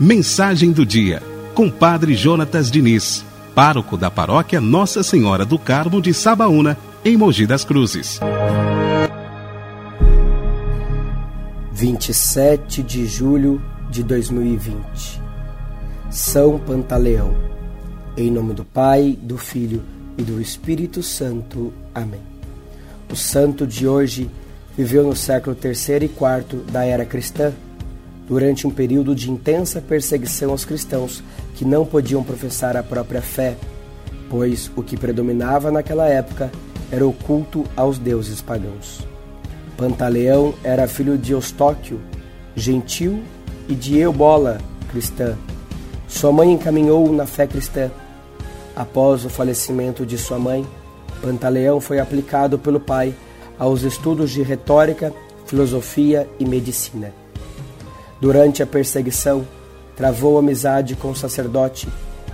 Mensagem do dia, com Padre Jonatas Diniz, pároco da paróquia Nossa Senhora do Carmo de Sabaúna, em Mogi das Cruzes. 27 de julho de 2020 São Pantaleão Em nome do Pai, do Filho e do Espírito Santo. Amém. O santo de hoje viveu no século III e IV da era cristã, durante um período de intensa perseguição aos cristãos que não podiam professar a própria fé, pois o que predominava naquela época era o culto aos deuses pagãos. Pantaleão era filho de Eustóquio, gentil, e de Eubola, cristã. Sua mãe encaminhou-o na fé cristã. Após o falecimento de sua mãe, Pantaleão foi aplicado pelo pai aos estudos de retórica, filosofia e medicina. Durante a perseguição, travou amizade com o sacerdote,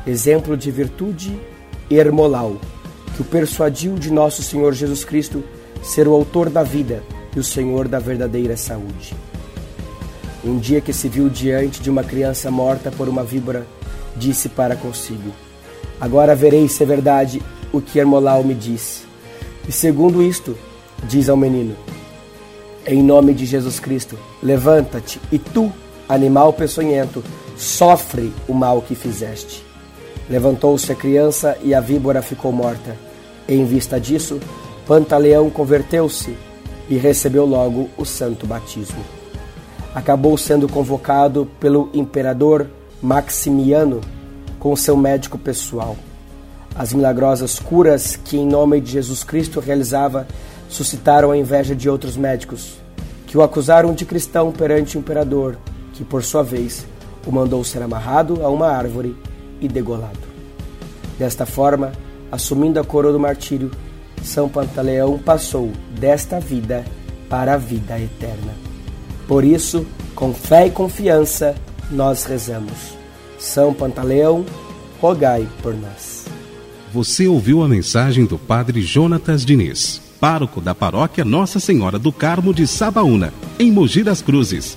exemplo de virtude, Hermolau, que o persuadiu de nosso Senhor Jesus Cristo ser o autor da vida e o Senhor da verdadeira saúde. Um dia que se viu diante de uma criança morta por uma víbora, disse para consigo: Agora verei se é verdade o que Hermolau me disse. E segundo isto, diz ao menino: Em nome de Jesus Cristo, levanta-te e tu, animal peçonhento, sofre o mal que fizeste. Levantou-se a criança e a víbora ficou morta. Em vista disso, Pantaleão converteu-se e recebeu logo o santo batismo. Acabou sendo convocado pelo imperador Maximiano com seu médico pessoal. As milagrosas curas que, em nome de Jesus Cristo, realizava suscitaram a inveja de outros médicos, que o acusaram de cristão perante o imperador, que, por sua vez, o mandou ser amarrado a uma árvore e degolado. Desta forma, assumindo a coroa do martírio, são Pantaleão passou desta vida para a vida eterna. Por isso, com fé e confiança, nós rezamos. São Pantaleão, rogai por nós. Você ouviu a mensagem do Padre Jonatas Diniz, pároco da paróquia Nossa Senhora do Carmo de Sabaúna, em Mogi das Cruzes.